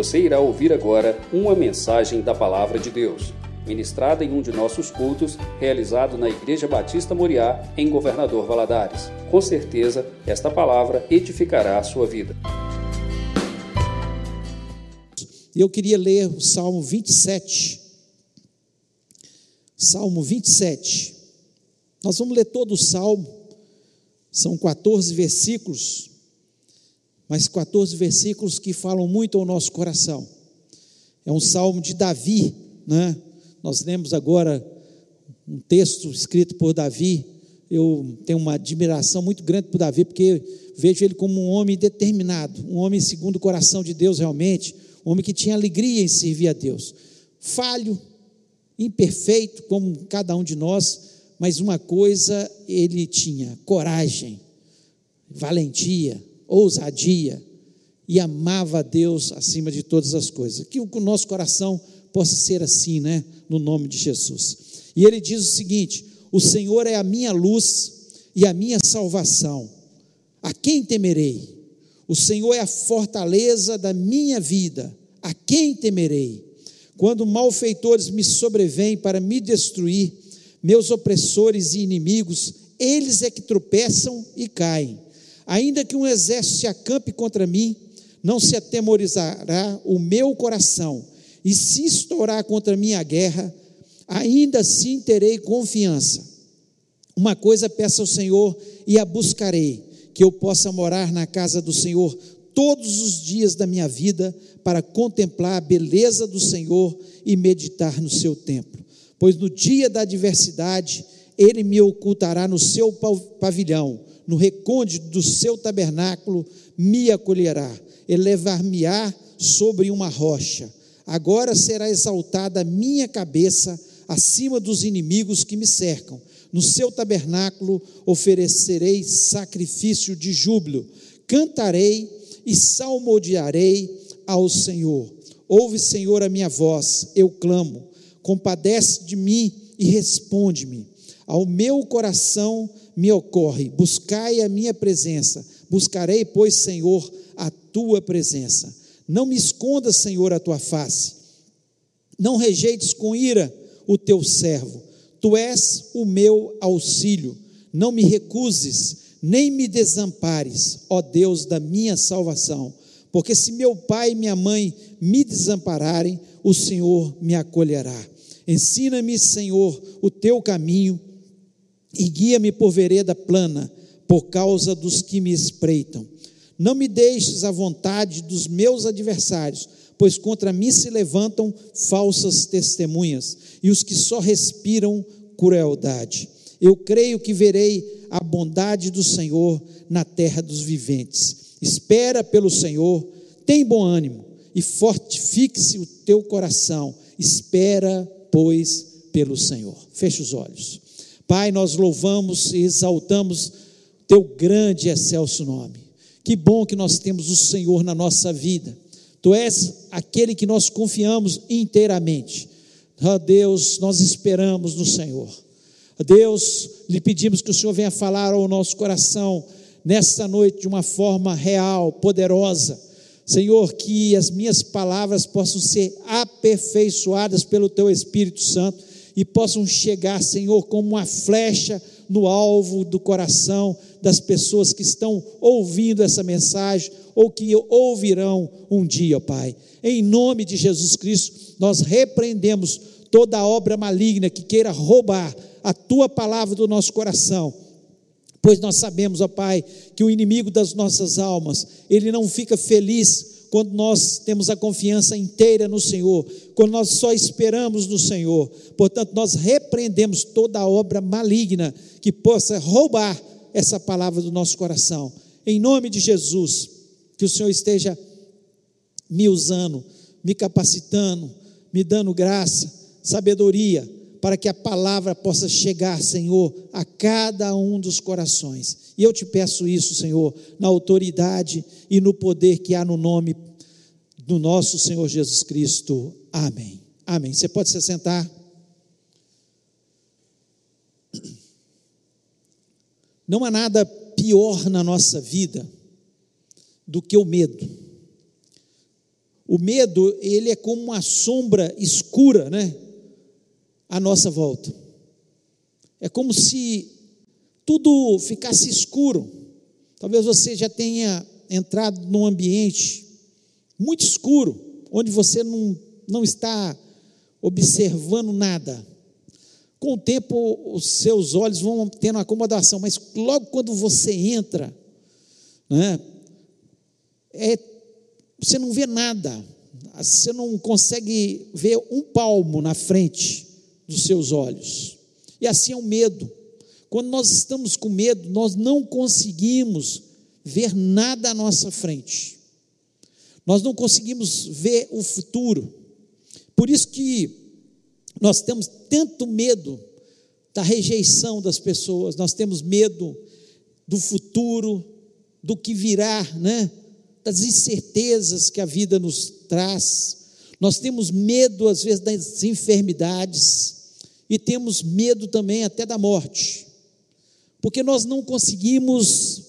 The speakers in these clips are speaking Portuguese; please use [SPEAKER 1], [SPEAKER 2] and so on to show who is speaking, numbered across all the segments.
[SPEAKER 1] Você irá ouvir agora uma mensagem da Palavra de Deus, ministrada em um de nossos cultos, realizado na Igreja Batista Moriá, em Governador Valadares. Com certeza, esta palavra edificará a sua vida.
[SPEAKER 2] Eu queria ler o Salmo 27. Salmo 27. Nós vamos ler todo o Salmo, são 14 versículos mas 14 versículos que falam muito ao nosso coração. É um salmo de Davi, né? Nós lemos agora um texto escrito por Davi. Eu tenho uma admiração muito grande por Davi, porque vejo ele como um homem determinado, um homem segundo o coração de Deus realmente, um homem que tinha alegria em servir a Deus. Falho, imperfeito, como cada um de nós, mas uma coisa ele tinha: coragem, valentia, ousadia e amava a Deus acima de todas as coisas. Que o nosso coração possa ser assim, né? No nome de Jesus. E ele diz o seguinte: O Senhor é a minha luz e a minha salvação. A quem temerei? O Senhor é a fortaleza da minha vida. A quem temerei? Quando malfeitores me sobrevêm para me destruir, meus opressores e inimigos, eles é que tropeçam e caem. Ainda que um exército se acampe contra mim, não se atemorizará o meu coração, e se estourar contra mim a guerra, ainda assim terei confiança. Uma coisa peço ao Senhor e a buscarei, que eu possa morar na casa do Senhor todos os dias da minha vida, para contemplar a beleza do Senhor e meditar no seu templo. Pois no dia da adversidade, ele me ocultará no seu pavilhão no recôndito do seu tabernáculo me acolherá, elevar-me-á sobre uma rocha. Agora será exaltada a minha cabeça acima dos inimigos que me cercam. No seu tabernáculo oferecerei sacrifício de júbilo, cantarei e salmodiarei ao Senhor. Ouve, Senhor, a minha voz, eu clamo. Compadece de mim e responde-me. Ao meu coração me ocorre: buscai a minha presença. Buscarei, pois, Senhor, a tua presença. Não me escondas, Senhor, a tua face. Não rejeites com ira o teu servo. Tu és o meu auxílio. Não me recuses, nem me desampares, ó Deus da minha salvação. Porque se meu pai e minha mãe me desampararem, o Senhor me acolherá. Ensina-me, Senhor, o teu caminho e guia-me por vereda plana, por causa dos que me espreitam. Não me deixes à vontade dos meus adversários, pois contra mim se levantam falsas testemunhas e os que só respiram crueldade. Eu creio que verei a bondade do Senhor na terra dos viventes. Espera pelo Senhor, tem bom ânimo e fortifique-se o teu coração. Espera, pois, pelo Senhor. Feche os olhos. Pai, nós louvamos e exaltamos teu grande e excelso nome. Que bom que nós temos o Senhor na nossa vida. Tu és aquele que nós confiamos inteiramente. Ó Deus, nós esperamos no Senhor. Oh, Deus, lhe pedimos que o Senhor venha falar ao nosso coração nesta noite de uma forma real, poderosa. Senhor, que as minhas palavras possam ser aperfeiçoadas pelo Teu Espírito Santo e possam chegar, Senhor, como uma flecha no alvo do coração das pessoas que estão ouvindo essa mensagem ou que ouvirão um dia, Pai. Em nome de Jesus Cristo, nós repreendemos toda obra maligna que queira roubar a tua palavra do nosso coração. Pois nós sabemos, ó Pai, que o inimigo das nossas almas, ele não fica feliz quando nós temos a confiança inteira no Senhor, quando nós só esperamos no Senhor. Portanto, nós repreendemos toda obra maligna que possa roubar essa palavra do nosso coração. Em nome de Jesus, que o Senhor esteja me usando, me capacitando, me dando graça, sabedoria, para que a palavra possa chegar, Senhor, a cada um dos corações. E eu te peço isso, Senhor, na autoridade e no poder que há no nome do nosso Senhor Jesus Cristo. Amém. Amém. Você pode se sentar. Não há nada pior na nossa vida do que o medo. O medo, ele é como uma sombra escura, né? À nossa volta. É como se tudo ficasse escuro. Talvez você já tenha entrado num ambiente muito escuro, onde você não, não está observando nada. Com o tempo, os seus olhos vão tendo acomodação, mas logo quando você entra, né, é você não vê nada, você não consegue ver um palmo na frente dos seus olhos. E assim é o medo. Quando nós estamos com medo, nós não conseguimos ver nada à nossa frente. Nós não conseguimos ver o futuro. Por isso que nós temos tanto medo da rejeição das pessoas, nós temos medo do futuro, do que virá, né? das incertezas que a vida nos traz. Nós temos medo, às vezes, das enfermidades e temos medo também até da morte, porque nós não conseguimos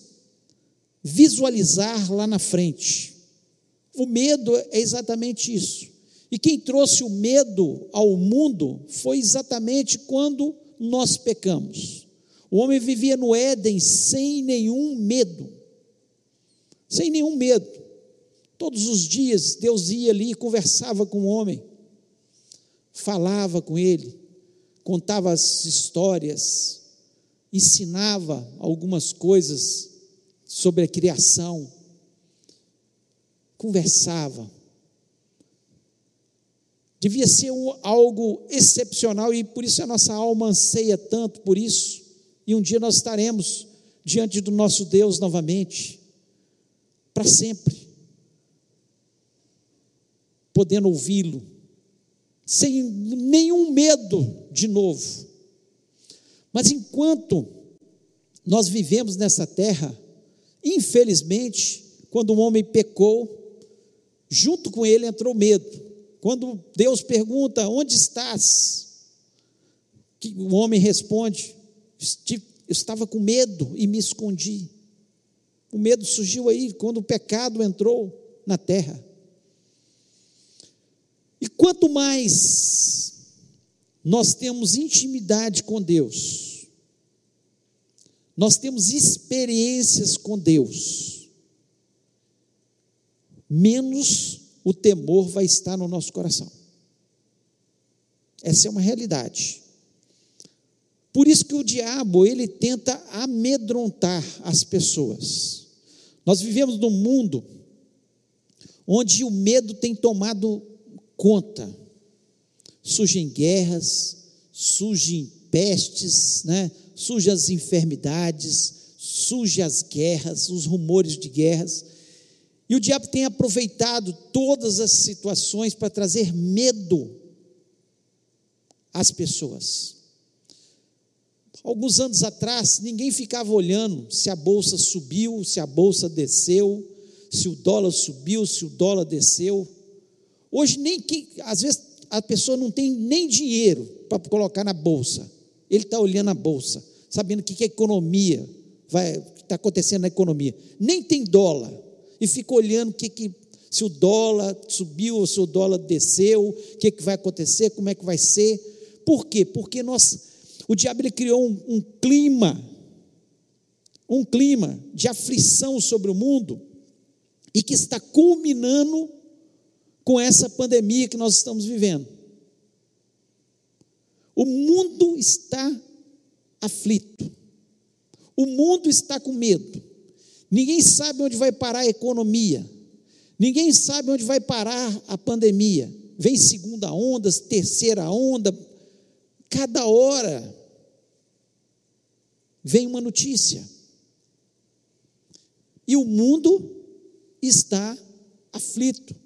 [SPEAKER 2] visualizar lá na frente. O medo é exatamente isso. E quem trouxe o medo ao mundo foi exatamente quando nós pecamos. O homem vivia no Éden sem nenhum medo sem nenhum medo. Todos os dias Deus ia ali e conversava com o homem, falava com ele, contava as histórias, ensinava algumas coisas sobre a criação, conversava. Devia ser algo excepcional e por isso a nossa alma anseia tanto por isso. E um dia nós estaremos diante do nosso Deus novamente para sempre, podendo ouvi-lo, sem nenhum medo de novo. Mas enquanto nós vivemos nessa terra, infelizmente, quando um homem pecou, junto com ele entrou medo. Quando Deus pergunta: Onde estás? o homem responde: Eu estava com medo e me escondi. O medo surgiu aí quando o pecado entrou na terra. E quanto mais nós temos intimidade com Deus, nós temos experiências com Deus, menos o temor vai estar no nosso coração. Essa é uma realidade. Por isso que o diabo, ele tenta amedrontar as pessoas. Nós vivemos num mundo onde o medo tem tomado conta. Surgem guerras, surgem pestes, né? surgem as enfermidades, surgem as guerras, os rumores de guerras. E o diabo tem aproveitado todas as situações para trazer medo às pessoas. Alguns anos atrás, ninguém ficava olhando se a bolsa subiu, se a bolsa desceu, se o dólar subiu, se o dólar desceu. Hoje, nem que, às vezes, a pessoa não tem nem dinheiro para colocar na bolsa. Ele está olhando a bolsa, sabendo o que, que a economia vai está acontecendo na economia. Nem tem dólar. E fica olhando que, que, se o dólar subiu ou se o dólar desceu, o que, que vai acontecer, como é que vai ser. Por quê? Porque nós o diabo ele criou um, um clima, um clima de aflição sobre o mundo e que está culminando com essa pandemia que nós estamos vivendo. O mundo está aflito. O mundo está com medo. Ninguém sabe onde vai parar a economia. Ninguém sabe onde vai parar a pandemia. Vem segunda onda, terceira onda. Cada hora vem uma notícia. E o mundo está aflito.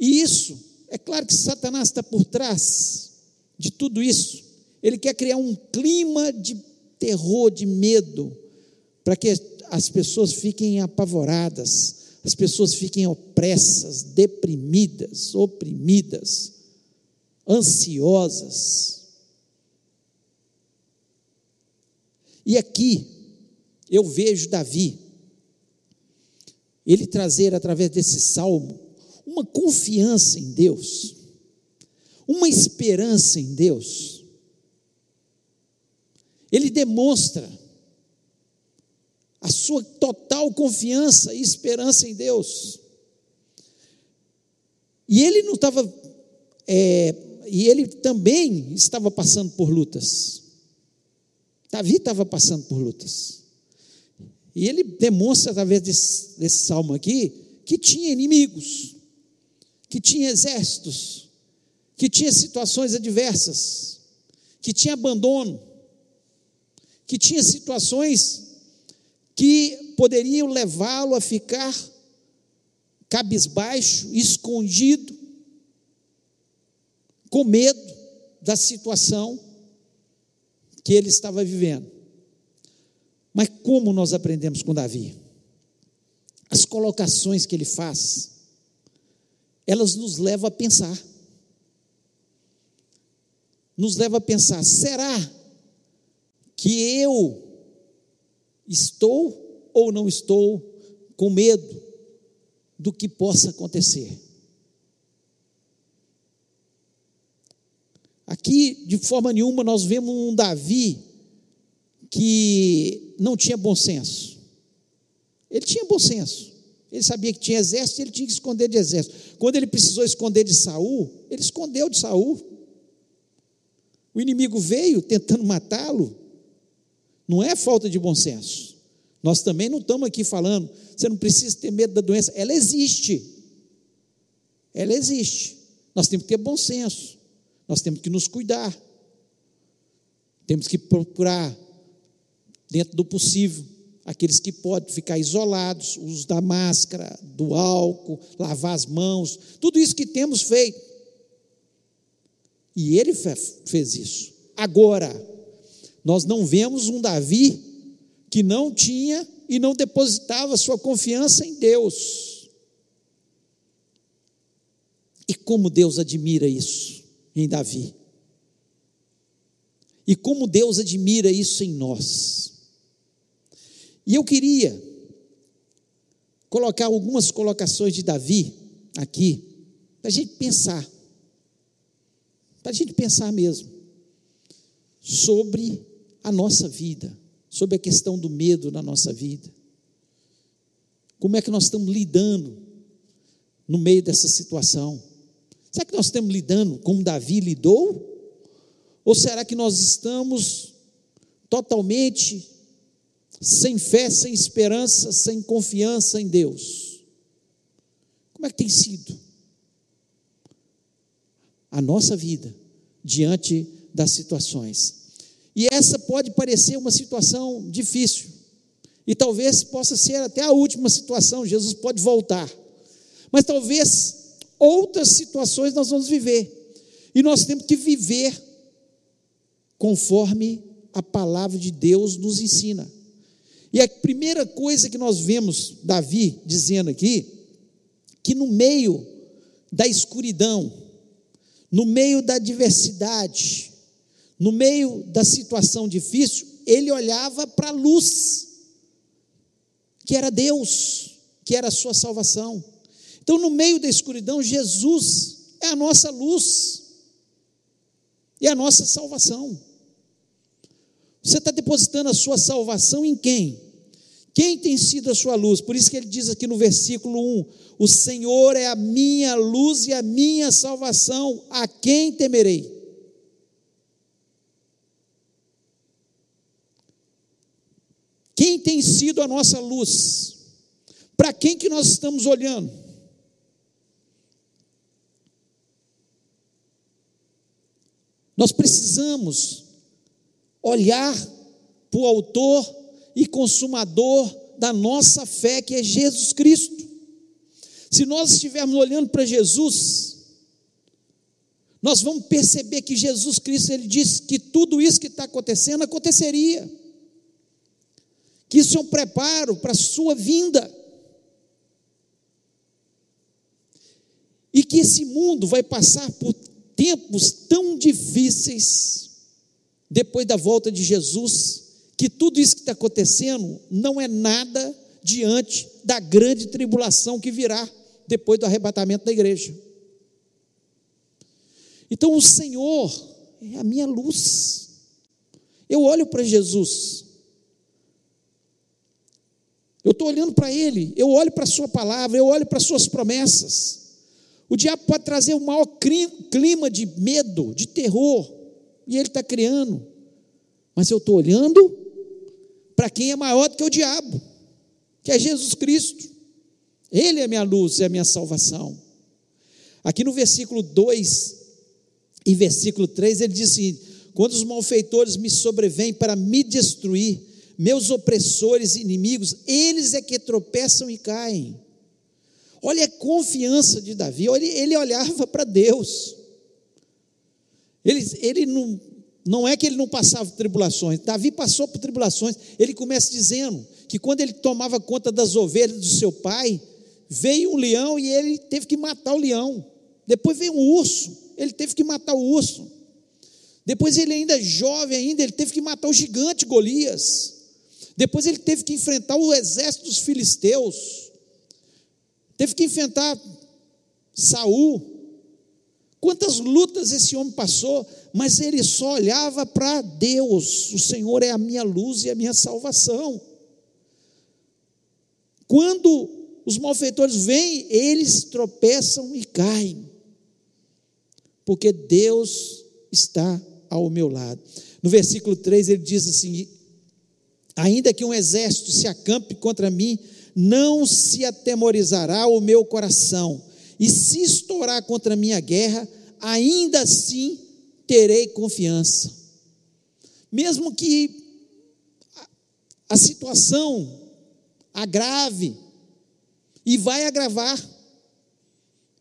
[SPEAKER 2] E isso, é claro que Satanás está por trás de tudo isso. Ele quer criar um clima de terror, de medo, para que as pessoas fiquem apavoradas, as pessoas fiquem opressas, deprimidas, oprimidas, ansiosas. E aqui eu vejo Davi, ele trazer através desse salmo, uma confiança em Deus, uma esperança em Deus. Ele demonstra a sua total confiança e esperança em Deus. E ele não estava, é, e ele também estava passando por lutas. Davi estava passando por lutas. E ele demonstra, através desse, desse salmo aqui, que tinha inimigos, que tinha exércitos, que tinha situações adversas, que tinha abandono, que tinha situações que poderiam levá-lo a ficar cabisbaixo, escondido, com medo da situação que ele estava vivendo. Mas como nós aprendemos com Davi? As colocações que ele faz, elas nos levam a pensar. Nos leva a pensar: será que eu estou ou não estou com medo do que possa acontecer? Aqui, de forma nenhuma, nós vemos um Davi que não tinha bom senso. Ele tinha bom senso. Ele sabia que tinha exército, ele tinha que esconder de exército. Quando ele precisou esconder de Saul, ele escondeu de Saul. O inimigo veio tentando matá-lo. Não é falta de bom senso. Nós também não estamos aqui falando, você não precisa ter medo da doença. Ela existe. Ela existe. Nós temos que ter bom senso. Nós temos que nos cuidar. Temos que procurar dentro do possível. Aqueles que podem ficar isolados, uso da máscara, do álcool, lavar as mãos, tudo isso que temos feito. E ele fez isso. Agora, nós não vemos um Davi que não tinha e não depositava sua confiança em Deus. E como Deus admira isso em Davi. E como Deus admira isso em nós. E eu queria colocar algumas colocações de Davi aqui, para a gente pensar, para a gente pensar mesmo, sobre a nossa vida, sobre a questão do medo na nossa vida. Como é que nós estamos lidando no meio dessa situação? Será que nós estamos lidando como Davi lidou? Ou será que nós estamos totalmente sem fé, sem esperança, sem confiança em Deus. Como é que tem sido a nossa vida diante das situações? E essa pode parecer uma situação difícil, e talvez possa ser até a última situação, Jesus pode voltar, mas talvez outras situações nós vamos viver, e nós temos que viver conforme a palavra de Deus nos ensina. E a primeira coisa que nós vemos Davi dizendo aqui, que no meio da escuridão, no meio da adversidade, no meio da situação difícil, ele olhava para a luz, que era Deus, que era a sua salvação. Então, no meio da escuridão, Jesus é a nossa luz e a nossa salvação. Você está depositando a sua salvação em quem? Quem tem sido a sua luz? Por isso que ele diz aqui no versículo 1: O Senhor é a minha luz e a minha salvação, a quem temerei? Quem tem sido a nossa luz? Para quem que nós estamos olhando? Nós precisamos olhar para o autor e consumador da nossa fé, que é Jesus Cristo. Se nós estivermos olhando para Jesus, nós vamos perceber que Jesus Cristo, ele disse que tudo isso que está acontecendo aconteceria, que isso é um preparo para a sua vinda, e que esse mundo vai passar por tempos tão difíceis depois da volta de Jesus, que tudo isso que está acontecendo não é nada diante da grande tribulação que virá depois do arrebatamento da igreja. Então o Senhor é a minha luz. Eu olho para Jesus. Eu estou olhando para Ele, eu olho para a Sua palavra, eu olho para as Suas promessas. O diabo pode trazer o maior clima de medo, de terror, e ele está criando. Mas eu estou olhando para quem é maior do que o diabo, que é Jesus Cristo. Ele é minha luz, é a minha salvação. Aqui no versículo 2 e versículo 3, ele diz assim: Quando os malfeitores me sobrevêm para me destruir, meus opressores e inimigos, eles é que tropeçam e caem. Olha a confiança de Davi, ele olhava para Deus. Ele, ele não, não é que ele não passava tribulações, Davi passou por tribulações. Ele começa dizendo que quando ele tomava conta das ovelhas do seu pai, veio um leão e ele teve que matar o leão. Depois veio um urso, ele teve que matar o urso. Depois ele ainda jovem ainda, ele teve que matar o gigante Golias. Depois ele teve que enfrentar o exército dos filisteus. Teve que enfrentar Saul. Quantas lutas esse homem passou, mas ele só olhava para Deus. O Senhor é a minha luz e a minha salvação. Quando os malfeitores vêm, eles tropeçam e caem. Porque Deus está ao meu lado. No versículo 3 ele diz assim: Ainda que um exército se acampe contra mim, não se atemorizará o meu coração, e se estourar contra a minha guerra, ainda assim terei confiança. Mesmo que a situação agrave, e vai agravar,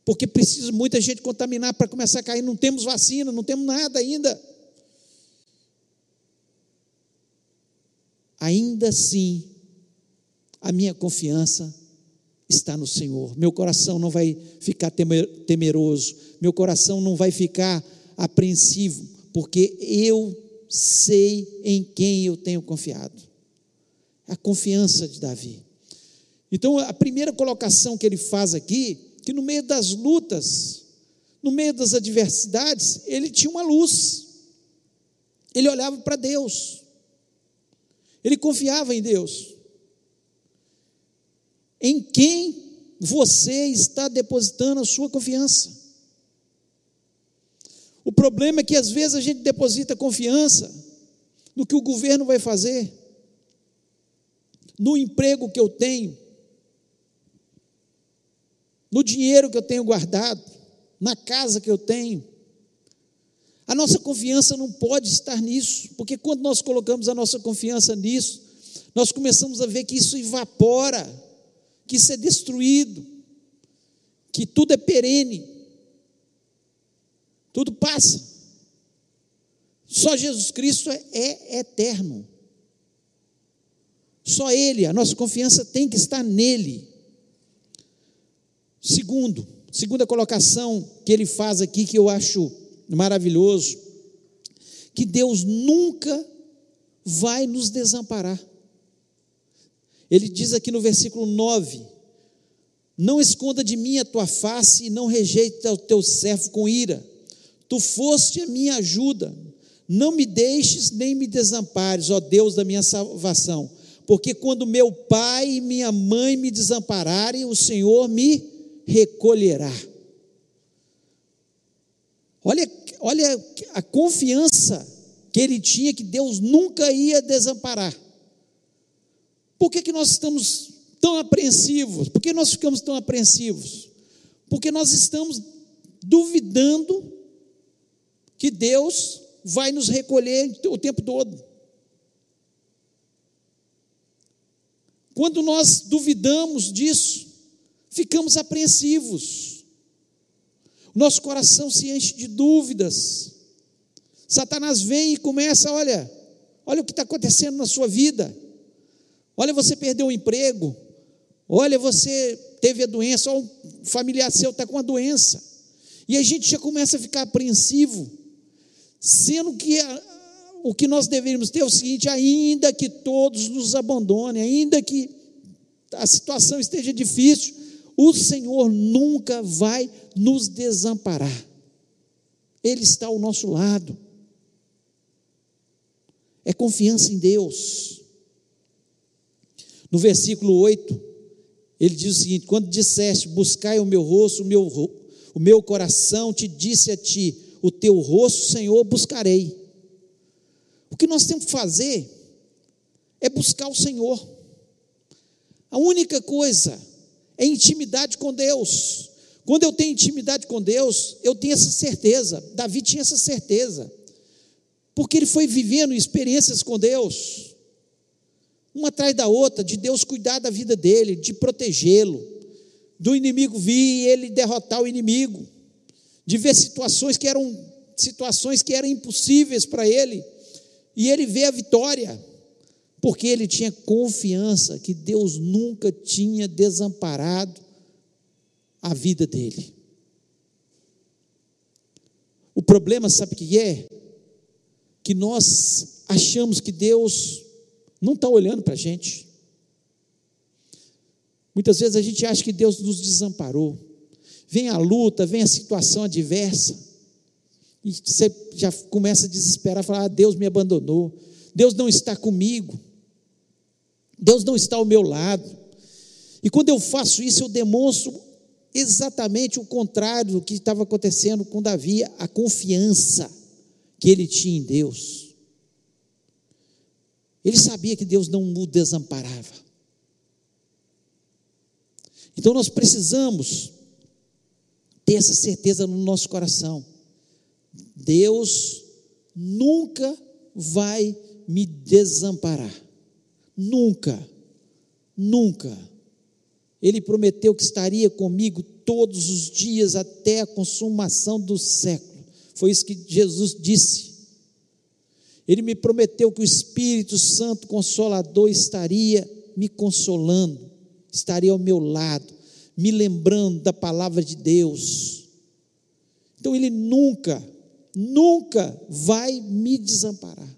[SPEAKER 2] porque precisa muita gente contaminar para começar a cair, não temos vacina, não temos nada ainda. Ainda assim, a minha confiança está no Senhor. Meu coração não vai ficar temeroso, meu coração não vai ficar apreensivo, porque eu sei em quem eu tenho confiado. A confiança de Davi. Então, a primeira colocação que ele faz aqui, que no meio das lutas, no meio das adversidades, ele tinha uma luz. Ele olhava para Deus. Ele confiava em Deus em quem você está depositando a sua confiança. O problema é que às vezes a gente deposita confiança no que o governo vai fazer, no emprego que eu tenho, no dinheiro que eu tenho guardado, na casa que eu tenho. A nossa confiança não pode estar nisso, porque quando nós colocamos a nossa confiança nisso, nós começamos a ver que isso evapora que isso é destruído, que tudo é perene, tudo passa. Só Jesus Cristo é, é eterno. Só Ele, a nossa confiança tem que estar nele. Segundo, segunda colocação que ele faz aqui, que eu acho maravilhoso, que Deus nunca vai nos desamparar. Ele diz aqui no versículo 9: Não esconda de mim a tua face e não rejeite o teu servo com ira. Tu foste a minha ajuda. Não me deixes nem me desampares, ó Deus da minha salvação. Porque quando meu pai e minha mãe me desampararem, o Senhor me recolherá. Olha, olha a confiança que ele tinha que Deus nunca ia desamparar. Por que, que nós estamos tão apreensivos? Por que nós ficamos tão apreensivos? Porque nós estamos duvidando que Deus vai nos recolher o tempo todo. Quando nós duvidamos disso, ficamos apreensivos. Nosso coração se enche de dúvidas. Satanás vem e começa, olha, olha o que está acontecendo na sua vida. Olha, você perdeu o emprego. Olha, você teve a doença. Ou um familiar seu está com a doença. E a gente já começa a ficar apreensivo. Sendo que a, o que nós deveríamos ter é o seguinte: ainda que todos nos abandonem, ainda que a situação esteja difícil, O Senhor nunca vai nos desamparar. Ele está ao nosso lado. É confiança em Deus. No versículo 8, ele diz o seguinte: Quando disseste, buscai o meu rosto, o meu, o meu coração te disse a ti, o teu rosto, Senhor, buscarei. O que nós temos que fazer é buscar o Senhor. A única coisa é intimidade com Deus. Quando eu tenho intimidade com Deus, eu tenho essa certeza. Davi tinha essa certeza. Porque ele foi vivendo experiências com Deus, uma atrás da outra, de Deus cuidar da vida dele, de protegê-lo, do inimigo vir e ele derrotar o inimigo, de ver situações que eram situações que eram impossíveis para ele, e ele vê a vitória porque ele tinha confiança que Deus nunca tinha desamparado a vida dele. O problema, sabe o que é? Que nós achamos que Deus não está olhando para a gente. Muitas vezes a gente acha que Deus nos desamparou. Vem a luta, vem a situação adversa, e você já começa a desesperar, falar: ah, Deus me abandonou, Deus não está comigo. Deus não está ao meu lado. E quando eu faço isso, eu demonstro exatamente o contrário do que estava acontecendo com Davi, a confiança que ele tinha em Deus. Ele sabia que Deus não o desamparava. Então nós precisamos ter essa certeza no nosso coração. Deus nunca vai me desamparar. Nunca, nunca. Ele prometeu que estaria comigo todos os dias até a consumação do século. Foi isso que Jesus disse. Ele me prometeu que o Espírito Santo Consolador estaria me consolando, estaria ao meu lado, me lembrando da palavra de Deus. Então ele nunca, nunca vai me desamparar.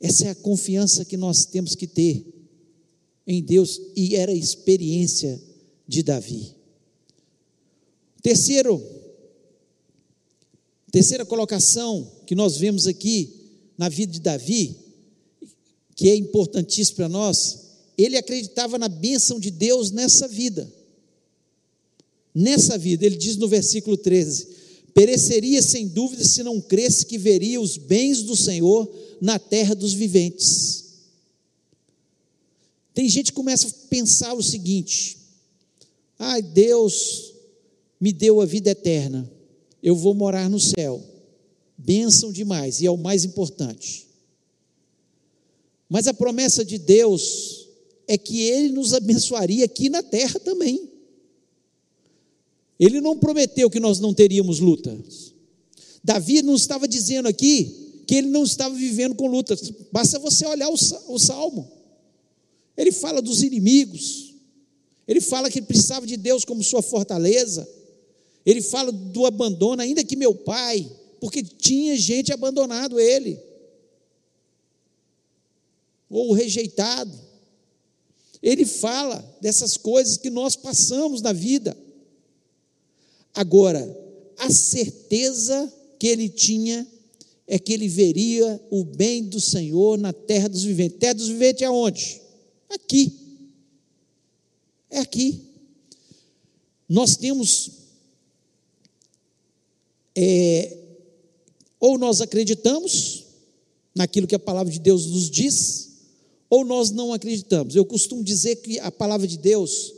[SPEAKER 2] Essa é a confiança que nós temos que ter em Deus e era a experiência de Davi. Terceiro, terceira colocação que nós vemos aqui na vida de Davi, que é importantíssimo para nós, ele acreditava na bênção de Deus nessa vida. Nessa vida, ele diz no versículo 13: Pereceria sem dúvida se não cresce que veria os bens do Senhor na terra dos viventes. Tem gente que começa a pensar o seguinte: ai, ah, Deus me deu a vida eterna, eu vou morar no céu. Bênção demais, e é o mais importante. Mas a promessa de Deus é que Ele nos abençoaria aqui na terra também. Ele não prometeu que nós não teríamos lutas. Davi não estava dizendo aqui que ele não estava vivendo com lutas. Basta você olhar o, salmo. Ele fala dos inimigos. Ele fala que precisava de Deus como sua fortaleza. Ele fala do abandono, ainda que meu pai, porque tinha gente abandonado ele, ou rejeitado. Ele fala dessas coisas que nós passamos na vida. Agora, a certeza que ele tinha é que ele veria o bem do Senhor na terra dos viventes. Terra dos viventes é onde? Aqui. É aqui. Nós temos. É, ou nós acreditamos naquilo que a palavra de Deus nos diz, ou nós não acreditamos. Eu costumo dizer que a palavra de Deus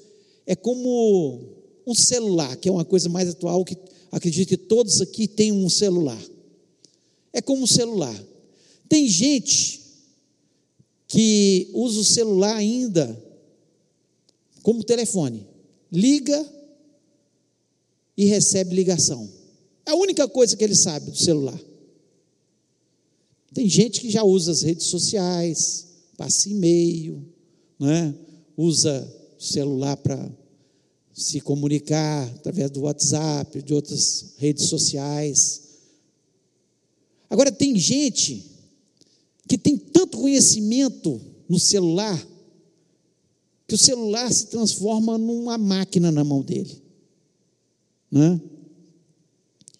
[SPEAKER 2] é como um celular, que é uma coisa mais atual, que acredito que todos aqui têm um celular. É como um celular. Tem gente que usa o celular ainda como telefone. Liga e recebe ligação. É a única coisa que ele sabe do celular. Tem gente que já usa as redes sociais, passa e-mail, né? usa o celular para se comunicar através do WhatsApp, de outras redes sociais. Agora, tem gente que tem tanto conhecimento no celular, que o celular se transforma numa máquina na mão dele. Né?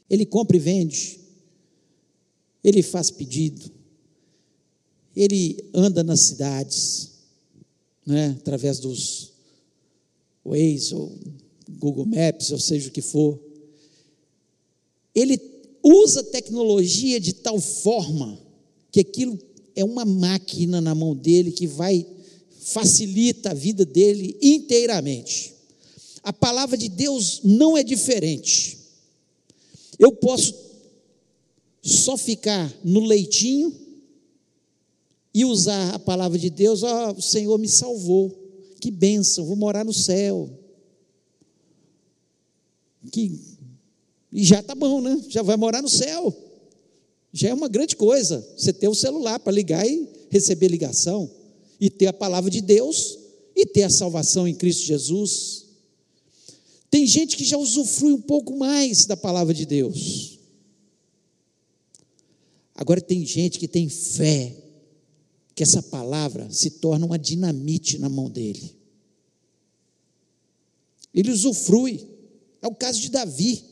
[SPEAKER 2] Ele compra e vende, ele faz pedido, ele anda nas cidades, né? através dos Waze ou Google Maps, ou seja o que for. Ele usa tecnologia de tal forma que aquilo é uma máquina na mão dele que vai facilita a vida dele inteiramente. A palavra de Deus não é diferente. Eu posso só ficar no leitinho e usar a palavra de Deus, ó, oh, o Senhor me salvou. Que bênção, vou morar no céu. Que e já tá bom, né? Já vai morar no céu. Já é uma grande coisa você ter o celular para ligar e receber ligação e ter a palavra de Deus e ter a salvação em Cristo Jesus. Tem gente que já usufrui um pouco mais da palavra de Deus. Agora tem gente que tem fé que essa palavra se torna uma dinamite na mão dele. Ele usufrui. É o caso de Davi.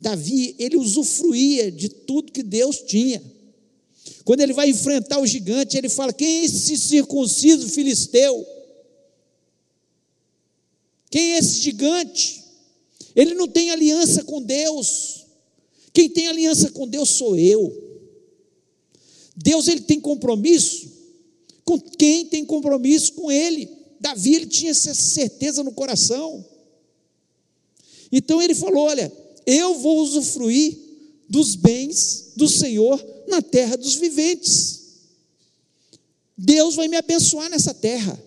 [SPEAKER 2] Davi, ele usufruía de tudo que Deus tinha. Quando ele vai enfrentar o gigante, ele fala: Quem é esse circunciso filisteu? Quem é esse gigante? Ele não tem aliança com Deus. Quem tem aliança com Deus sou eu. Deus ele tem compromisso com quem tem compromisso com ele. Davi ele tinha essa certeza no coração. Então ele falou: Olha, eu vou usufruir dos bens do Senhor na terra dos viventes. Deus vai me abençoar nessa terra.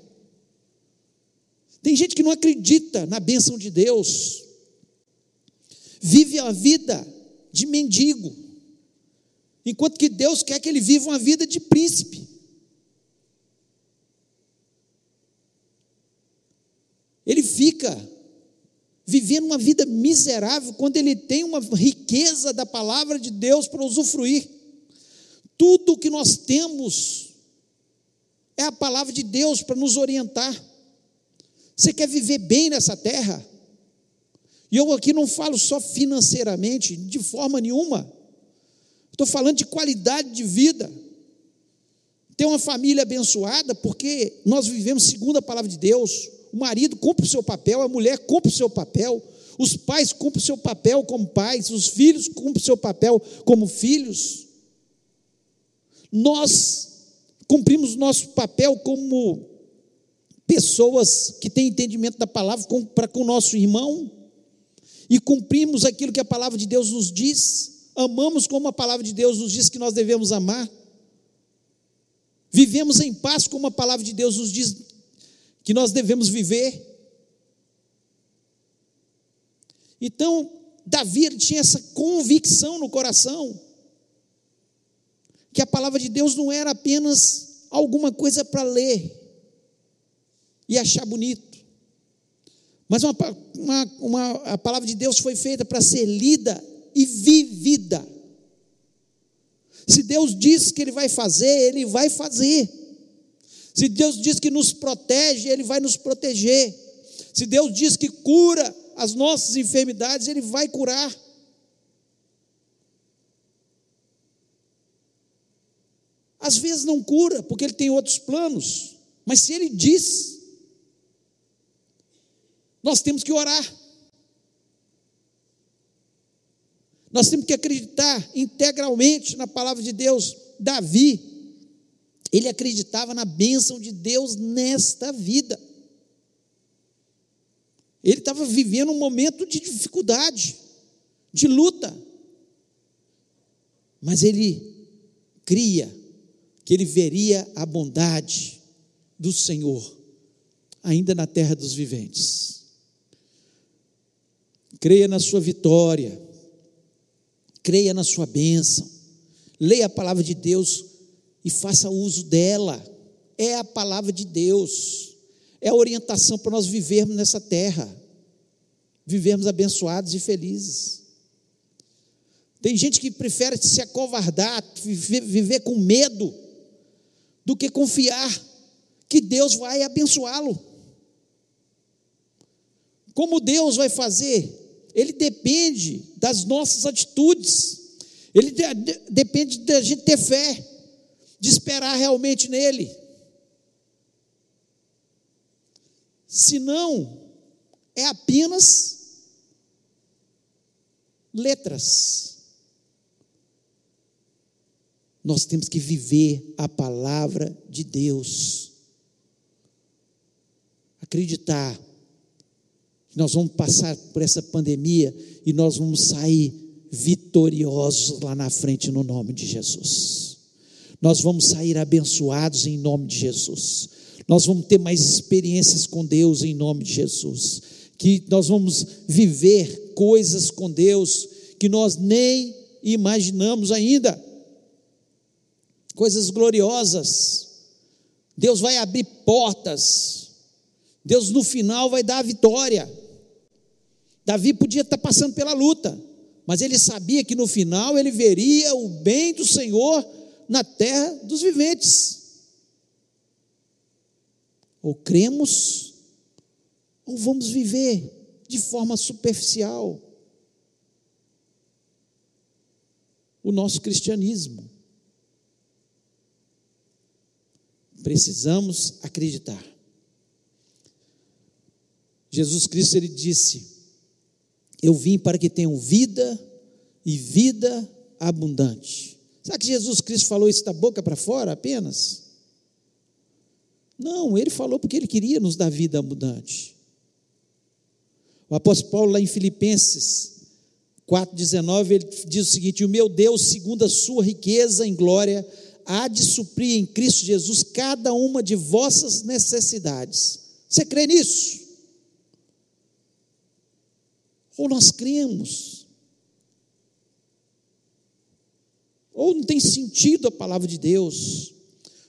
[SPEAKER 2] Tem gente que não acredita na bênção de Deus, vive a vida de mendigo, enquanto que Deus quer que ele viva uma vida de príncipe. Ele fica vivendo uma vida miserável quando ele tem uma riqueza da palavra de Deus para usufruir. Tudo que nós temos é a palavra de Deus para nos orientar. Você quer viver bem nessa terra? E eu aqui não falo só financeiramente, de forma nenhuma. Estou falando de qualidade de vida. Ter uma família abençoada, porque nós vivemos segundo a palavra de Deus. O marido cumpre o seu papel, a mulher cumpre o seu papel, os pais cumprem o seu papel como pais, os filhos cumprem o seu papel como filhos. Nós cumprimos nosso papel como pessoas que têm entendimento da palavra para com o nosso irmão e cumprimos aquilo que a palavra de Deus nos diz, amamos como a palavra de Deus nos diz que nós devemos amar, vivemos em paz como a palavra de Deus nos diz que nós devemos viver. Então, Davi tinha essa convicção no coração que a palavra de Deus não era apenas alguma coisa para ler e achar bonito, mas uma, uma, uma, a palavra de Deus foi feita para ser lida e vivida. Se Deus diz que Ele vai fazer, Ele vai fazer. Se Deus diz que nos protege, Ele vai nos proteger. Se Deus diz que cura as nossas enfermidades, Ele vai curar. Às vezes não cura, porque ele tem outros planos, mas se ele diz, nós temos que orar. Nós temos que acreditar integralmente na palavra de Deus. Davi, ele acreditava na bênção de Deus nesta vida. Ele estava vivendo um momento de dificuldade, de luta, mas ele cria que ele veria a bondade do Senhor ainda na terra dos viventes. Creia na sua vitória, creia na sua bênção, leia a palavra de Deus e faça uso dela. É a palavra de Deus, é a orientação para nós vivermos nessa terra, vivermos abençoados e felizes. Tem gente que prefere se acovardar, viver, com medo do que confiar que Deus vai abençoá-lo. Como Deus vai fazer? Ele depende das nossas atitudes, ele de, de, depende da gente ter fé, de esperar realmente nele. Se não, é apenas letras. Nós temos que viver a palavra de Deus. Acreditar nós vamos passar por essa pandemia e nós vamos sair vitoriosos lá na frente no nome de Jesus. Nós vamos sair abençoados em nome de Jesus. Nós vamos ter mais experiências com Deus em nome de Jesus. Que nós vamos viver coisas com Deus que nós nem imaginamos ainda. Coisas gloriosas. Deus vai abrir portas. Deus no final vai dar a vitória. Davi podia estar passando pela luta, mas ele sabia que no final ele veria o bem do Senhor na terra dos viventes. Ou cremos, ou vamos viver de forma superficial o nosso cristianismo. Precisamos acreditar. Jesus Cristo ele disse: Eu vim para que tenham vida e vida abundante. Será que Jesus Cristo falou isso da boca para fora apenas? Não, ele falou porque ele queria nos dar vida abundante. O apóstolo Paulo, lá em Filipenses 4,19, ele diz o seguinte: O meu Deus, segundo a sua riqueza em glória, há de suprir em Cristo Jesus cada uma de vossas necessidades. Você crê nisso? Ou nós cremos? Ou não tem sentido a palavra de Deus?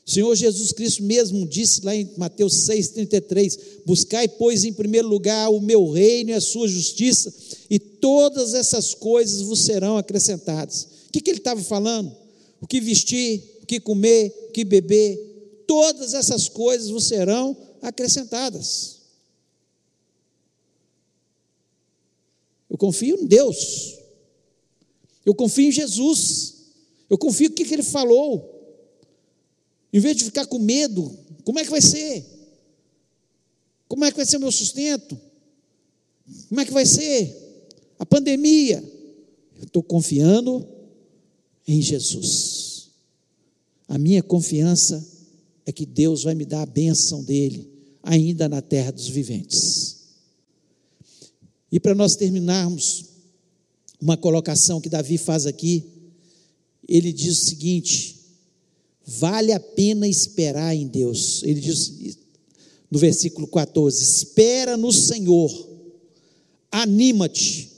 [SPEAKER 2] O Senhor Jesus Cristo mesmo disse lá em Mateus 6,33: Buscai, pois, em primeiro lugar o meu reino e a sua justiça, e todas essas coisas vos serão acrescentadas. O que, que ele estava falando? O que vestir, o que comer, o que beber, todas essas coisas vos serão acrescentadas. Eu confio em Deus, eu confio em Jesus, eu confio no que, que Ele falou. Em vez de ficar com medo, como é que vai ser? Como é que vai ser o meu sustento? Como é que vai ser? A pandemia. Eu estou confiando em Jesus. A minha confiança é que Deus vai me dar a bênção dele, ainda na terra dos viventes. E para nós terminarmos, uma colocação que Davi faz aqui, ele diz o seguinte: Vale a pena esperar em Deus. Ele diz no versículo 14: Espera no Senhor, anima-te,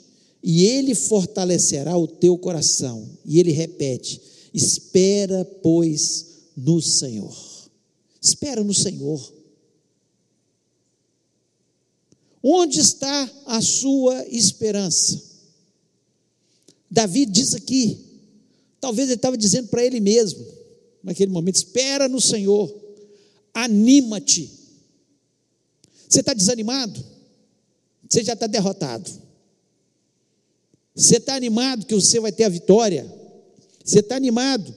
[SPEAKER 2] e Ele fortalecerá o teu coração. E ele repete: Espera, pois, no Senhor. Espera no Senhor. Onde está a sua esperança? Davi diz aqui, talvez ele estava dizendo para ele mesmo: naquele momento, espera no Senhor, anima-te. Você está desanimado? Você já está derrotado. Você está animado que você vai ter a vitória? Você está animado,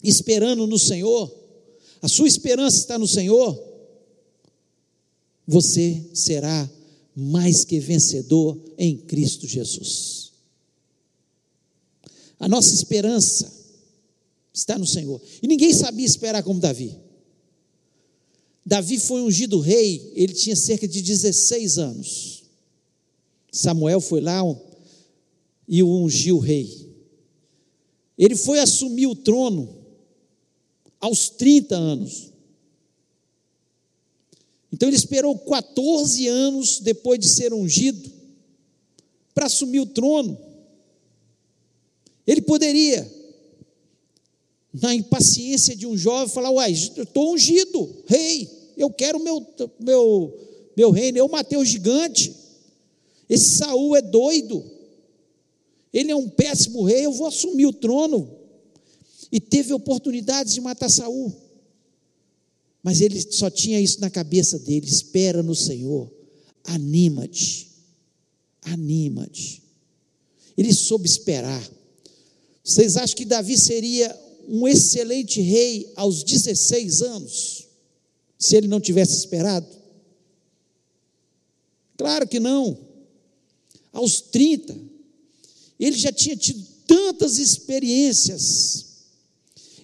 [SPEAKER 2] esperando no Senhor? A sua esperança está no Senhor? Você será mais que vencedor em Cristo Jesus. A nossa esperança está no Senhor. E ninguém sabia esperar como Davi. Davi foi ungido rei, ele tinha cerca de 16 anos. Samuel foi lá e o ungiu rei. Ele foi assumir o trono aos 30 anos. Então ele esperou 14 anos depois de ser ungido para assumir o trono. Ele poderia na impaciência de um jovem, falar: Uai, eu estou ungido, rei, eu quero meu, meu, meu reino, eu matei o gigante. Esse Saul é doido, ele é um péssimo rei, eu vou assumir o trono. E teve oportunidades de matar Saul. Mas ele só tinha isso na cabeça dele: espera no Senhor, anima-te, anima-te. Ele soube esperar. Vocês acham que Davi seria um excelente rei aos 16 anos, se ele não tivesse esperado? Claro que não. Aos 30, ele já tinha tido tantas experiências,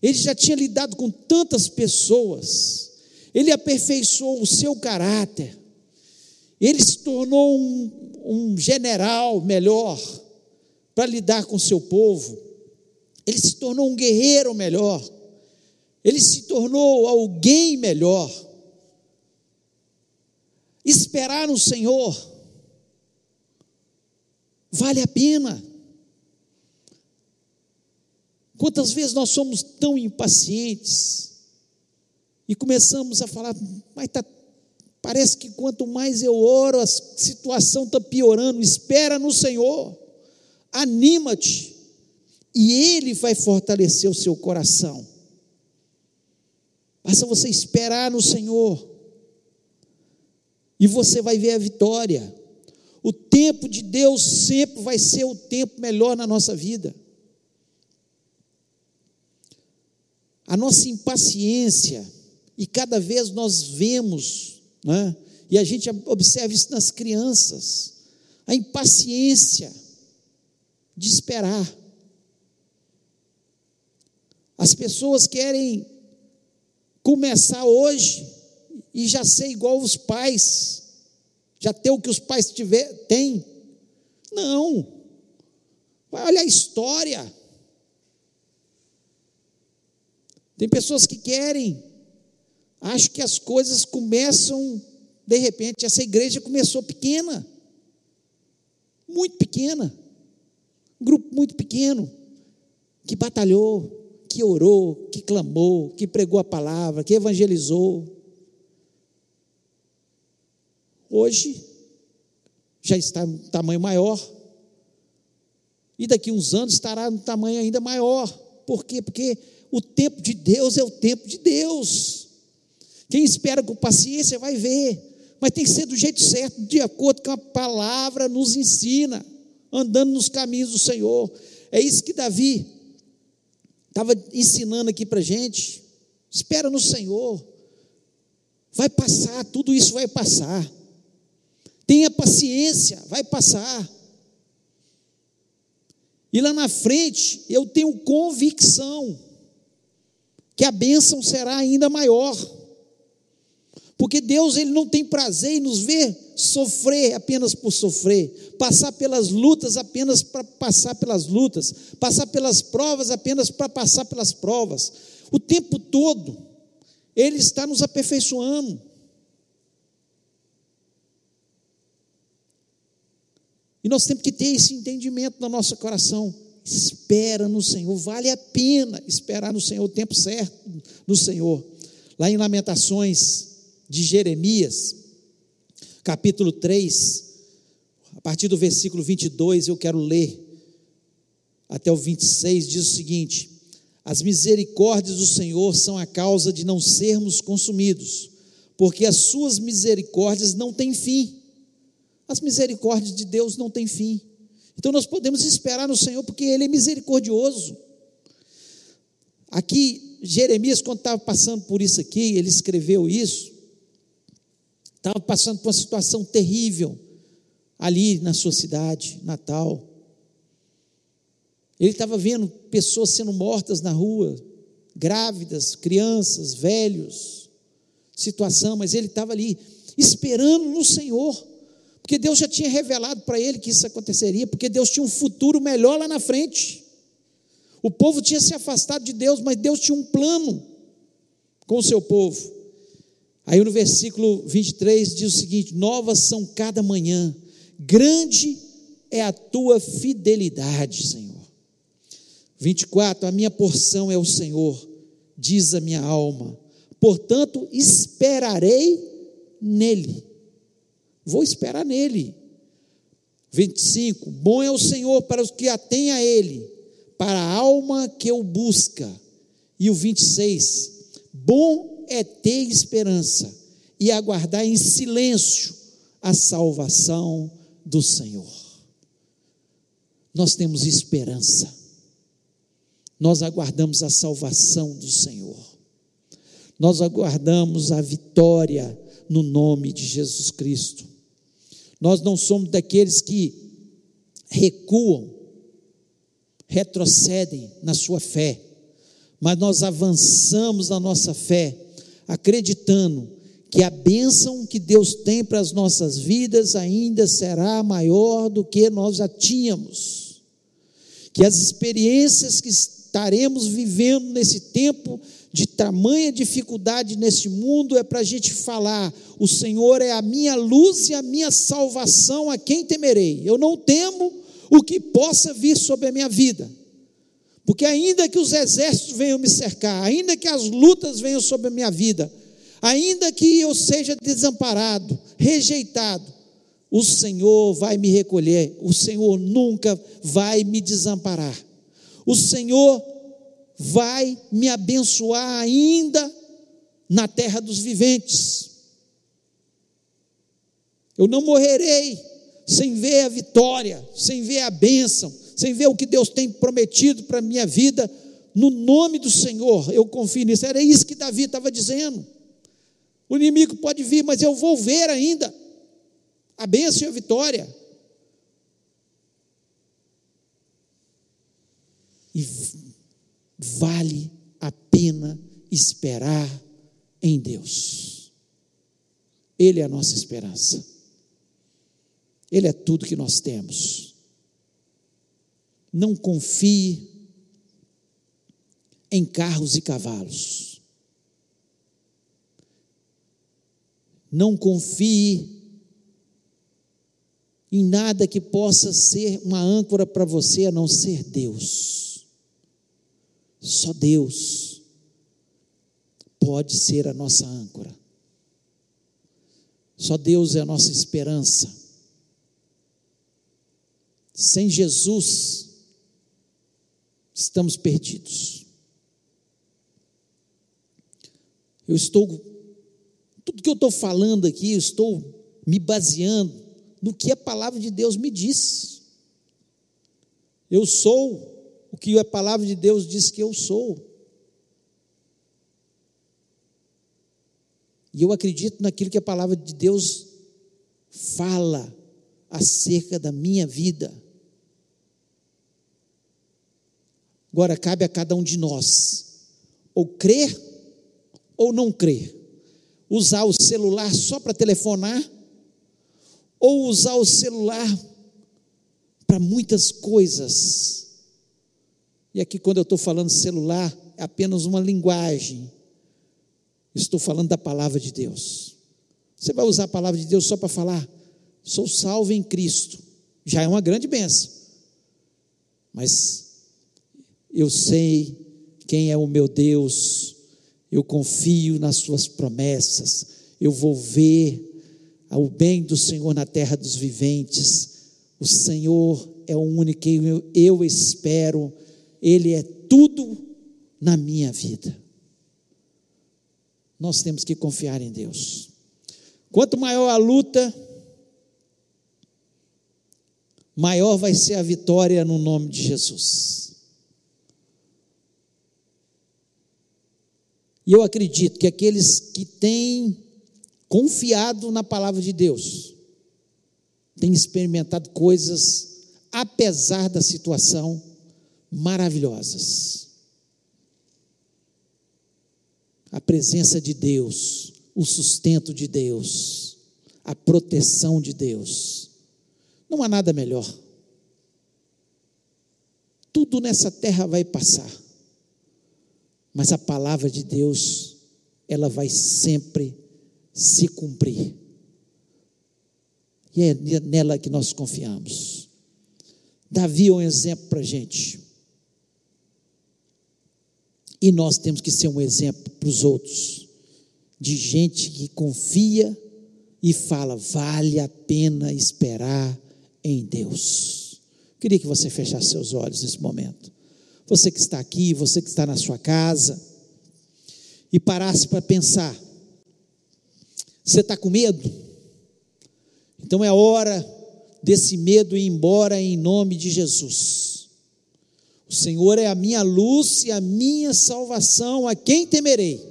[SPEAKER 2] ele já tinha lidado com tantas pessoas, ele aperfeiçoou o seu caráter, ele se tornou um, um general melhor para lidar com o seu povo, ele se tornou um guerreiro melhor, ele se tornou alguém melhor. Esperar no Senhor vale a pena. Quantas vezes nós somos tão impacientes e começamos a falar, mas tá, parece que quanto mais eu oro, a situação está piorando. Espera no Senhor, anima-te, e Ele vai fortalecer o seu coração. Basta você esperar no Senhor, e você vai ver a vitória. O tempo de Deus sempre vai ser o tempo melhor na nossa vida. A nossa impaciência, e cada vez nós vemos, né, e a gente observa isso nas crianças, a impaciência de esperar. As pessoas querem começar hoje e já ser igual os pais, já ter o que os pais tiver, têm. Não. Vai olhar a história. Tem pessoas que querem, acho que as coisas começam, de repente, essa igreja começou pequena, muito pequena, um grupo muito pequeno, que batalhou, que orou, que clamou, que pregou a palavra, que evangelizou. Hoje, já está em tamanho maior, e daqui uns anos estará no tamanho ainda maior. Por quê? Porque o tempo de Deus é o tempo de Deus. Quem espera com paciência vai ver, mas tem que ser do jeito certo, de acordo com a palavra nos ensina, andando nos caminhos do Senhor. É isso que Davi estava ensinando aqui para gente. Espera no Senhor, vai passar, tudo isso vai passar. Tenha paciência, vai passar. E lá na frente, eu tenho convicção que a bênção será ainda maior. Porque Deus ele não tem prazer em nos ver sofrer apenas por sofrer, passar pelas lutas apenas para passar pelas lutas, passar pelas provas apenas para passar pelas provas. O tempo todo ele está nos aperfeiçoando. E nós temos que ter esse entendimento no nosso coração. Espera no Senhor, vale a pena esperar no Senhor, o tempo certo no Senhor. Lá em Lamentações de Jeremias, capítulo 3, a partir do versículo 22, eu quero ler até o 26, diz o seguinte: As misericórdias do Senhor são a causa de não sermos consumidos, porque as suas misericórdias não têm fim. As misericórdias de Deus não têm fim. Então nós podemos esperar no Senhor porque Ele é misericordioso. Aqui, Jeremias, quando estava passando por isso aqui, ele escreveu isso, estava passando por uma situação terrível ali na sua cidade natal. Ele estava vendo pessoas sendo mortas na rua, grávidas, crianças, velhos, situação, mas ele estava ali esperando no Senhor. Porque Deus já tinha revelado para ele que isso aconteceria, porque Deus tinha um futuro melhor lá na frente. O povo tinha se afastado de Deus, mas Deus tinha um plano com o seu povo. Aí no versículo 23 diz o seguinte: Novas são cada manhã, grande é a tua fidelidade, Senhor. 24: A minha porção é o Senhor, diz a minha alma, portanto esperarei nele. Vou esperar nele. 25: Bom é o Senhor para os que atêm a Ele, para a alma que o busca. E o 26: Bom é ter esperança e aguardar em silêncio a salvação do Senhor. Nós temos esperança, nós aguardamos a salvação do Senhor, nós aguardamos a vitória no nome de Jesus Cristo. Nós não somos daqueles que recuam, retrocedem na sua fé, mas nós avançamos na nossa fé, acreditando que a bênção que Deus tem para as nossas vidas ainda será maior do que nós já tínhamos, que as experiências que estaremos vivendo nesse tempo de tamanha dificuldade neste mundo é para a gente falar: o Senhor é a minha luz e a minha salvação, a quem temerei? Eu não temo o que possa vir sobre a minha vida, porque ainda que os exércitos venham me cercar, ainda que as lutas venham sobre a minha vida, ainda que eu seja desamparado, rejeitado, o Senhor vai me recolher, o Senhor nunca vai me desamparar, o Senhor vai me abençoar ainda na terra dos viventes. Eu não morrerei sem ver a vitória, sem ver a bênção, sem ver o que Deus tem prometido para a minha vida, no nome do Senhor, eu confio nisso. Era isso que Davi estava dizendo. O inimigo pode vir, mas eu vou ver ainda a bênção e a vitória. E vale a pena esperar em Deus. Ele é a nossa esperança. Ele é tudo que nós temos. Não confie em carros e cavalos. Não confie em nada que possa ser uma âncora para você a não ser Deus. Só Deus pode ser a nossa âncora. Só Deus é a nossa esperança. Sem Jesus, estamos perdidos. Eu estou, tudo que eu estou falando aqui, eu estou me baseando no que a palavra de Deus me diz. Eu sou o que a palavra de Deus diz que eu sou. E eu acredito naquilo que a palavra de Deus fala acerca da minha vida. Agora cabe a cada um de nós ou crer ou não crer. Usar o celular só para telefonar ou usar o celular para muitas coisas e aqui, quando eu estou falando celular, é apenas uma linguagem. Estou falando da palavra de Deus. Você vai usar a palavra de Deus só para falar, sou salvo em Cristo. Já é uma grande benção. Mas eu sei quem é o meu Deus, eu confio nas Suas promessas, eu vou ver o bem do Senhor na terra dos viventes. O Senhor é o único que eu, eu espero ele é tudo na minha vida. Nós temos que confiar em Deus. Quanto maior a luta, maior vai ser a vitória no nome de Jesus. E eu acredito que aqueles que têm confiado na palavra de Deus, têm experimentado coisas, apesar da situação, maravilhosas. A presença de Deus, o sustento de Deus, a proteção de Deus. Não há nada melhor. Tudo nessa terra vai passar, mas a palavra de Deus, ela vai sempre se cumprir. E é nela que nós confiamos. Davi é um exemplo para a gente. E nós temos que ser um exemplo para os outros, de gente que confia e fala: vale a pena esperar em Deus. Queria que você fechasse seus olhos nesse momento. Você que está aqui, você que está na sua casa, e parasse para pensar: você está com medo? Então é hora desse medo ir embora em nome de Jesus. O Senhor é a minha luz e a minha salvação, a quem temerei?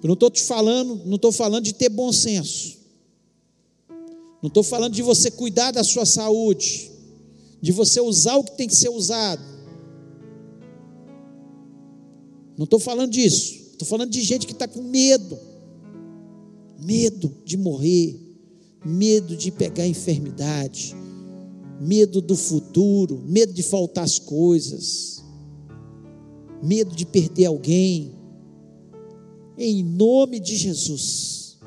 [SPEAKER 2] Eu não estou te falando, não estou falando de ter bom senso. Não estou falando de você cuidar da sua saúde, de você usar o que tem que ser usado. Não estou falando disso. Estou falando de gente que está com medo. Medo de morrer, medo de pegar enfermidade, medo do futuro, medo de faltar as coisas, medo de perder alguém. Em nome de Jesus.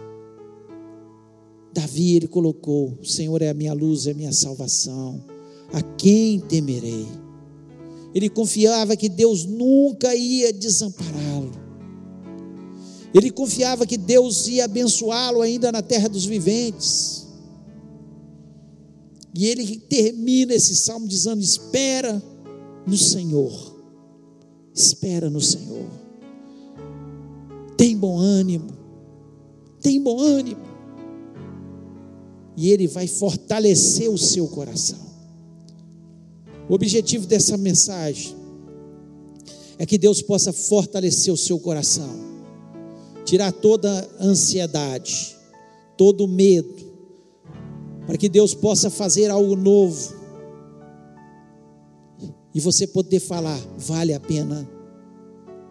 [SPEAKER 2] Davi, ele colocou: O Senhor é a minha luz, é a minha salvação. A quem temerei? Ele confiava que Deus nunca ia desampará-lo. Ele confiava que Deus ia abençoá-lo ainda na terra dos viventes. E ele termina esse salmo dizendo: Espera no Senhor. Espera no Senhor. Tem bom ânimo. Tem bom ânimo. E ele vai fortalecer o seu coração. O objetivo dessa mensagem é que Deus possa fortalecer o seu coração, tirar toda a ansiedade, todo o medo, para que Deus possa fazer algo novo e você poder falar: vale a pena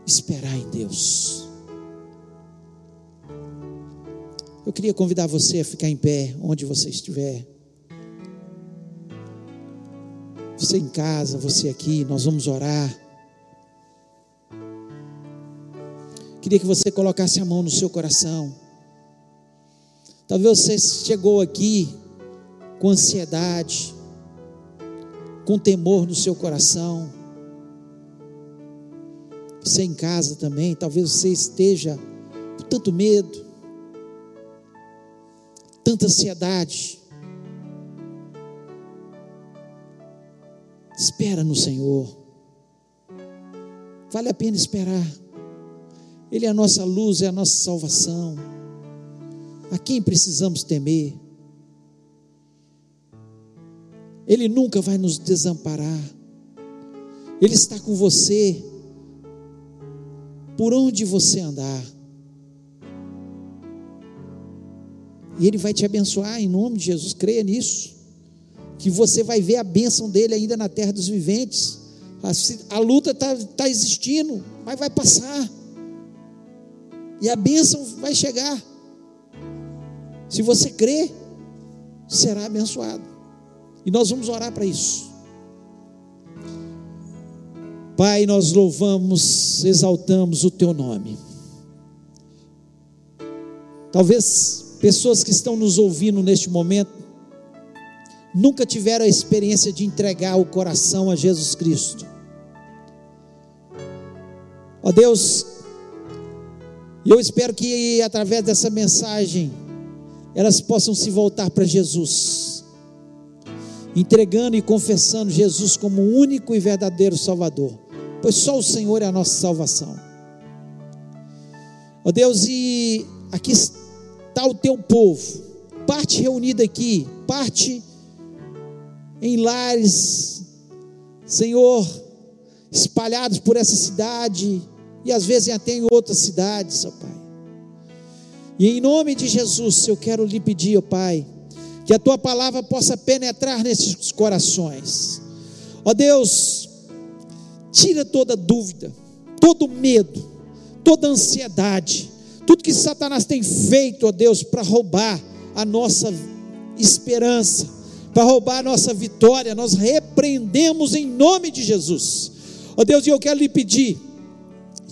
[SPEAKER 2] esperar em Deus. Eu queria convidar você a ficar em pé, onde você estiver. Você em casa, você aqui, nós vamos orar. Queria que você colocasse a mão no seu coração. Talvez você chegou aqui com ansiedade, com temor no seu coração. Você em casa também, talvez você esteja com tanto medo, tanta ansiedade. Espera no Senhor. Vale a pena esperar. Ele é a nossa luz, é a nossa salvação. A quem precisamos temer? Ele nunca vai nos desamparar. Ele está com você por onde você andar. E Ele vai te abençoar em nome de Jesus, creia nisso que você vai ver a bênção dele ainda na terra dos viventes. A, a luta está tá existindo, mas vai passar. E a bênção vai chegar. Se você crer, será abençoado. E nós vamos orar para isso. Pai, nós louvamos, exaltamos o teu nome. Talvez pessoas que estão nos ouvindo neste momento nunca tiveram a experiência de entregar o coração a Jesus Cristo. Ó Deus, e eu espero que através dessa mensagem elas possam se voltar para Jesus, entregando e confessando Jesus como único e verdadeiro Salvador, pois só o Senhor é a nossa salvação. Ó Deus, e aqui está o teu povo, parte reunida aqui, parte em lares, Senhor, espalhados por essa cidade e às vezes até em outras cidades, ó Pai. E em nome de Jesus, eu quero lhe pedir, ó Pai, que a tua palavra possa penetrar nesses corações. Ó Deus, tira toda dúvida, todo medo, toda ansiedade, tudo que Satanás tem feito, ó Deus, para roubar a nossa esperança para roubar a nossa vitória, nós repreendemos em nome de Jesus. Ó oh Deus, e eu quero lhe pedir,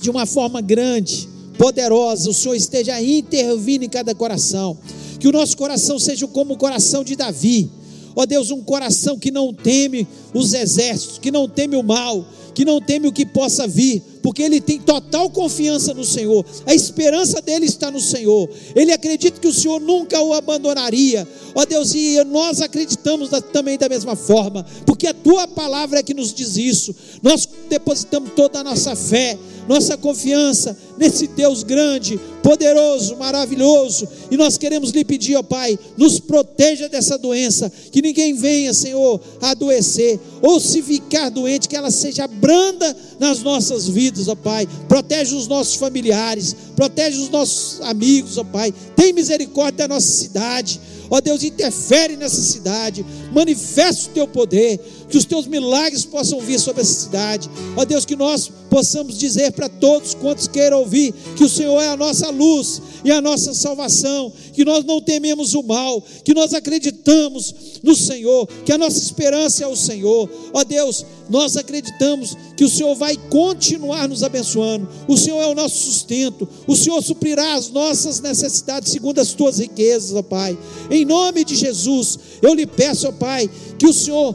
[SPEAKER 2] de uma forma grande, poderosa, o Senhor esteja intervindo em cada coração, que o nosso coração seja como o coração de Davi. Ó oh Deus, um coração que não teme os exércitos, que não teme o mal, que não teme o que possa vir, porque ele tem total confiança no Senhor, a esperança dele está no Senhor, ele acredita que o Senhor nunca o abandonaria, ó Deus, e nós acreditamos também da mesma forma, porque a tua palavra é que nos diz isso, nós depositamos toda a nossa fé, nossa confiança nesse Deus grande, poderoso, maravilhoso. E nós queremos lhe pedir, ó Pai, nos proteja dessa doença, que ninguém venha, Senhor, adoecer, ou se ficar doente, que ela seja branda nas nossas vidas, ó Pai. Protege os nossos familiares, protege os nossos amigos, ó Pai. Tem misericórdia da nossa cidade. Ó Deus, interfere nessa cidade, manifesta o teu poder, que os teus milagres possam vir sobre essa cidade. Ó Deus, que nós possamos dizer para todos quantos queiram ouvir que o Senhor é a nossa luz e a nossa salvação, que nós não tememos o mal, que nós acreditamos no Senhor, que a nossa esperança é o Senhor. Ó Deus, nós acreditamos que o Senhor vai continuar nos abençoando. O Senhor é o nosso sustento. O Senhor suprirá as nossas necessidades segundo as tuas riquezas, ó Pai. Em nome de Jesus, eu lhe peço, ó Pai, que o Senhor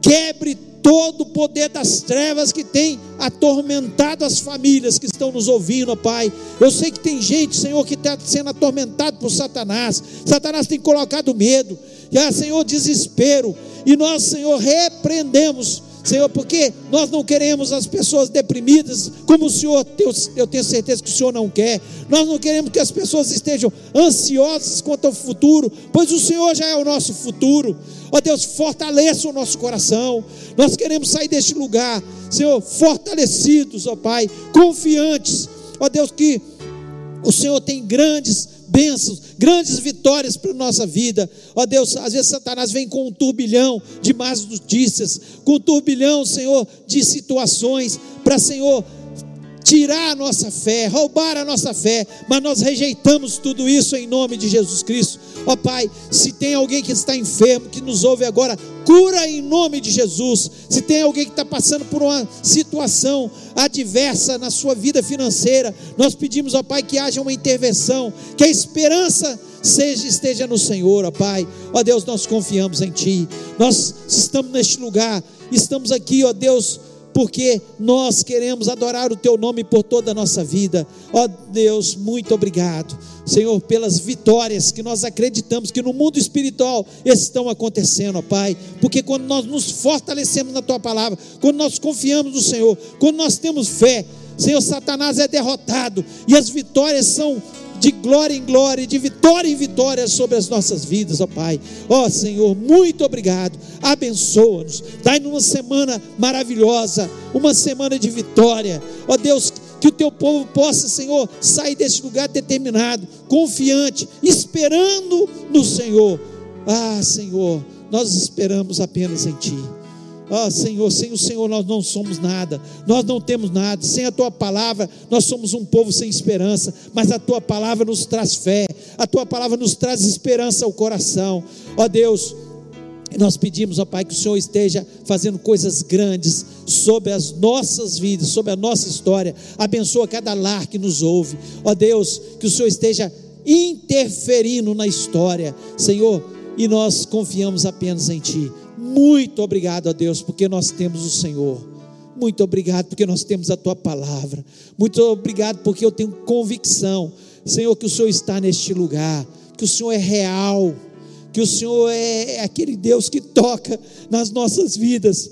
[SPEAKER 2] quebre todo o poder das trevas que tem atormentado as famílias que estão nos ouvindo, ó Pai. Eu sei que tem gente, Senhor, que está sendo atormentado por Satanás. Satanás tem colocado medo, e, ah, Senhor, desespero. E nós, Senhor, repreendemos Senhor, porque nós não queremos as pessoas deprimidas, como o Senhor, eu tenho certeza que o Senhor não quer. Nós não queremos que as pessoas estejam ansiosas quanto ao futuro, pois o Senhor já é o nosso futuro. Ó Deus, fortaleça o nosso coração. Nós queremos sair deste lugar, Senhor, fortalecidos, ó Pai, confiantes. Ó Deus, que o Senhor tem grandes bênçãos, grandes vitórias para a nossa vida. Ó Deus, às vezes Satanás vem com um turbilhão de más notícias, com um turbilhão, Senhor, de situações, para, Senhor, tirar a nossa fé, roubar a nossa fé, mas nós rejeitamos tudo isso em nome de Jesus Cristo. Ó Pai, se tem alguém que está enfermo, que nos ouve agora, cura em nome de Jesus. Se tem alguém que está passando por uma situação adversa na sua vida financeira, nós pedimos, ó Pai, que haja uma intervenção, que a esperança seja esteja no Senhor, ó Pai. Ó Deus, nós confiamos em Ti. Nós estamos neste lugar, estamos aqui, ó Deus porque nós queremos adorar o Teu nome por toda a nossa vida. Ó Deus, muito obrigado, Senhor, pelas vitórias que nós acreditamos que no mundo espiritual estão acontecendo, ó Pai, porque quando nós nos fortalecemos na Tua palavra, quando nós confiamos no Senhor, quando nós temos fé, Senhor, Satanás é derrotado e as vitórias são de glória em glória, de vitória em vitória sobre as nossas vidas, ó Pai. Ó Senhor, muito obrigado. Abençoa-nos. Dai-nos uma semana maravilhosa, uma semana de vitória. Ó Deus, que o teu povo possa, Senhor, sair desse lugar determinado, confiante, esperando no Senhor. Ah, Senhor, nós esperamos apenas em Ti. Oh, Senhor, sem o Senhor nós não somos nada, nós não temos nada, sem a tua palavra nós somos um povo sem esperança, mas a tua palavra nos traz fé, a tua palavra nos traz esperança ao coração. Ó oh, Deus, nós pedimos, ó Pai, que o Senhor esteja fazendo coisas grandes sobre as nossas vidas, sobre a nossa história. Abençoa cada lar que nos ouve. Ó Deus, que o Senhor esteja interferindo na história, Senhor, e nós confiamos apenas em Ti. Muito obrigado a Deus, porque nós temos o Senhor. Muito obrigado, porque nós temos a tua palavra. Muito obrigado, porque eu tenho convicção, Senhor, que o Senhor está neste lugar, que o Senhor é real, que o Senhor é, é aquele Deus que toca nas nossas vidas.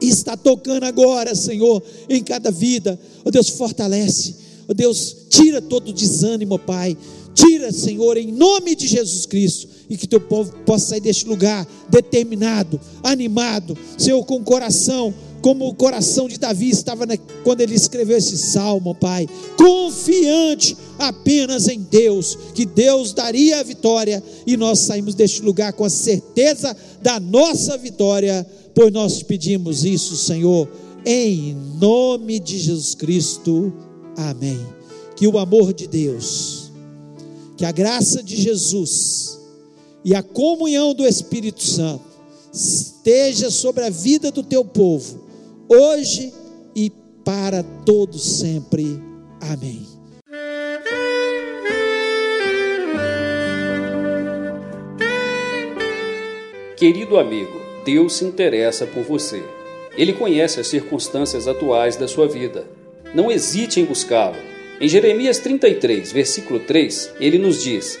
[SPEAKER 2] E está tocando agora, Senhor, em cada vida. Oh Deus, fortalece. Oh Deus, tira todo o desânimo, Pai. Tira, Senhor, em nome de Jesus Cristo, e que teu povo possa sair deste lugar determinado, animado, Senhor, com o coração, como o coração de Davi estava na, quando ele escreveu esse salmo, Pai, confiante apenas em Deus, que Deus daria a vitória, e nós saímos deste lugar com a certeza da nossa vitória, pois nós pedimos isso, Senhor, em nome de Jesus Cristo. Amém. Que o amor de Deus que a graça de Jesus e a comunhão do Espírito Santo esteja sobre a vida do teu povo, hoje e para todos sempre. Amém.
[SPEAKER 1] Querido amigo, Deus se interessa por você. Ele conhece as circunstâncias atuais da sua vida. Não hesite em buscá-lo em Jeremias 33, versículo 3, ele nos diz: